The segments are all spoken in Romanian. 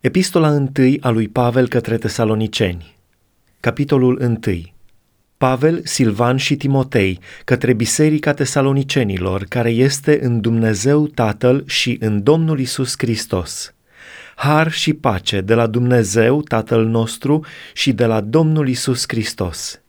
Epistola 1 a lui Pavel către Tesaloniceni Capitolul 1 Pavel, Silvan și Timotei către Biserica Tesalonicenilor, care este în Dumnezeu Tatăl și în Domnul Isus Hristos. Har și pace de la Dumnezeu Tatăl nostru și de la Domnul Isus Hristos.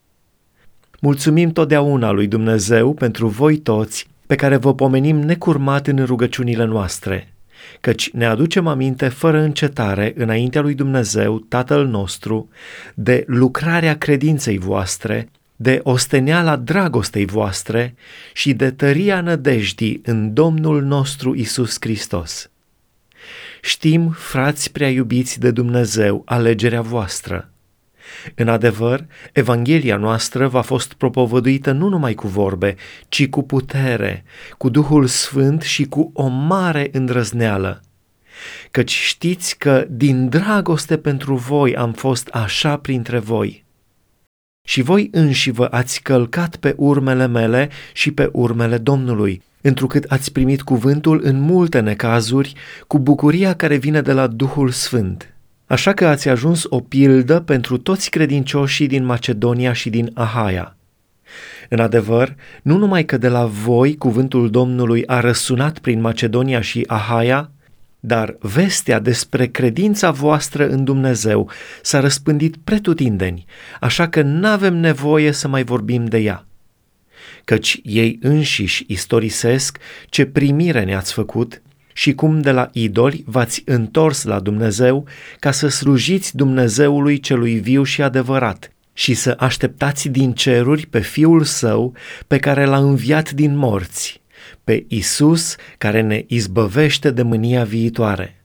Mulțumim totdeauna lui Dumnezeu pentru voi toți pe care vă pomenim necurmat în rugăciunile noastre căci ne aducem aminte fără încetare înaintea lui Dumnezeu, Tatăl nostru, de lucrarea credinței voastre, de osteneala dragostei voastre și de tăria nădejdii în Domnul nostru Isus Hristos. Știm, frați prea iubiți de Dumnezeu, alegerea voastră, în adevăr, Evanghelia noastră v-a fost propovăduită nu numai cu vorbe, ci cu putere, cu Duhul Sfânt și cu o mare îndrăzneală. Căci știți că din dragoste pentru voi am fost așa printre voi. Și voi înși vă ați călcat pe urmele mele și pe urmele Domnului, întrucât ați primit cuvântul în multe necazuri, cu bucuria care vine de la Duhul Sfânt Așa că ați ajuns o pildă pentru toți credincioșii din Macedonia și din Ahaia. În adevăr, nu numai că de la voi cuvântul Domnului a răsunat prin Macedonia și Ahaia, dar vestea despre credința voastră în Dumnezeu s-a răspândit pretutindeni, așa că n-avem nevoie să mai vorbim de ea. Căci ei înșiși istorisesc ce primire ne-ați făcut și cum de la idoli v-ați întors la Dumnezeu ca să slujiți Dumnezeului celui viu și adevărat și să așteptați din ceruri pe Fiul Său pe care l-a înviat din morți, pe Isus care ne izbăvește de mânia viitoare.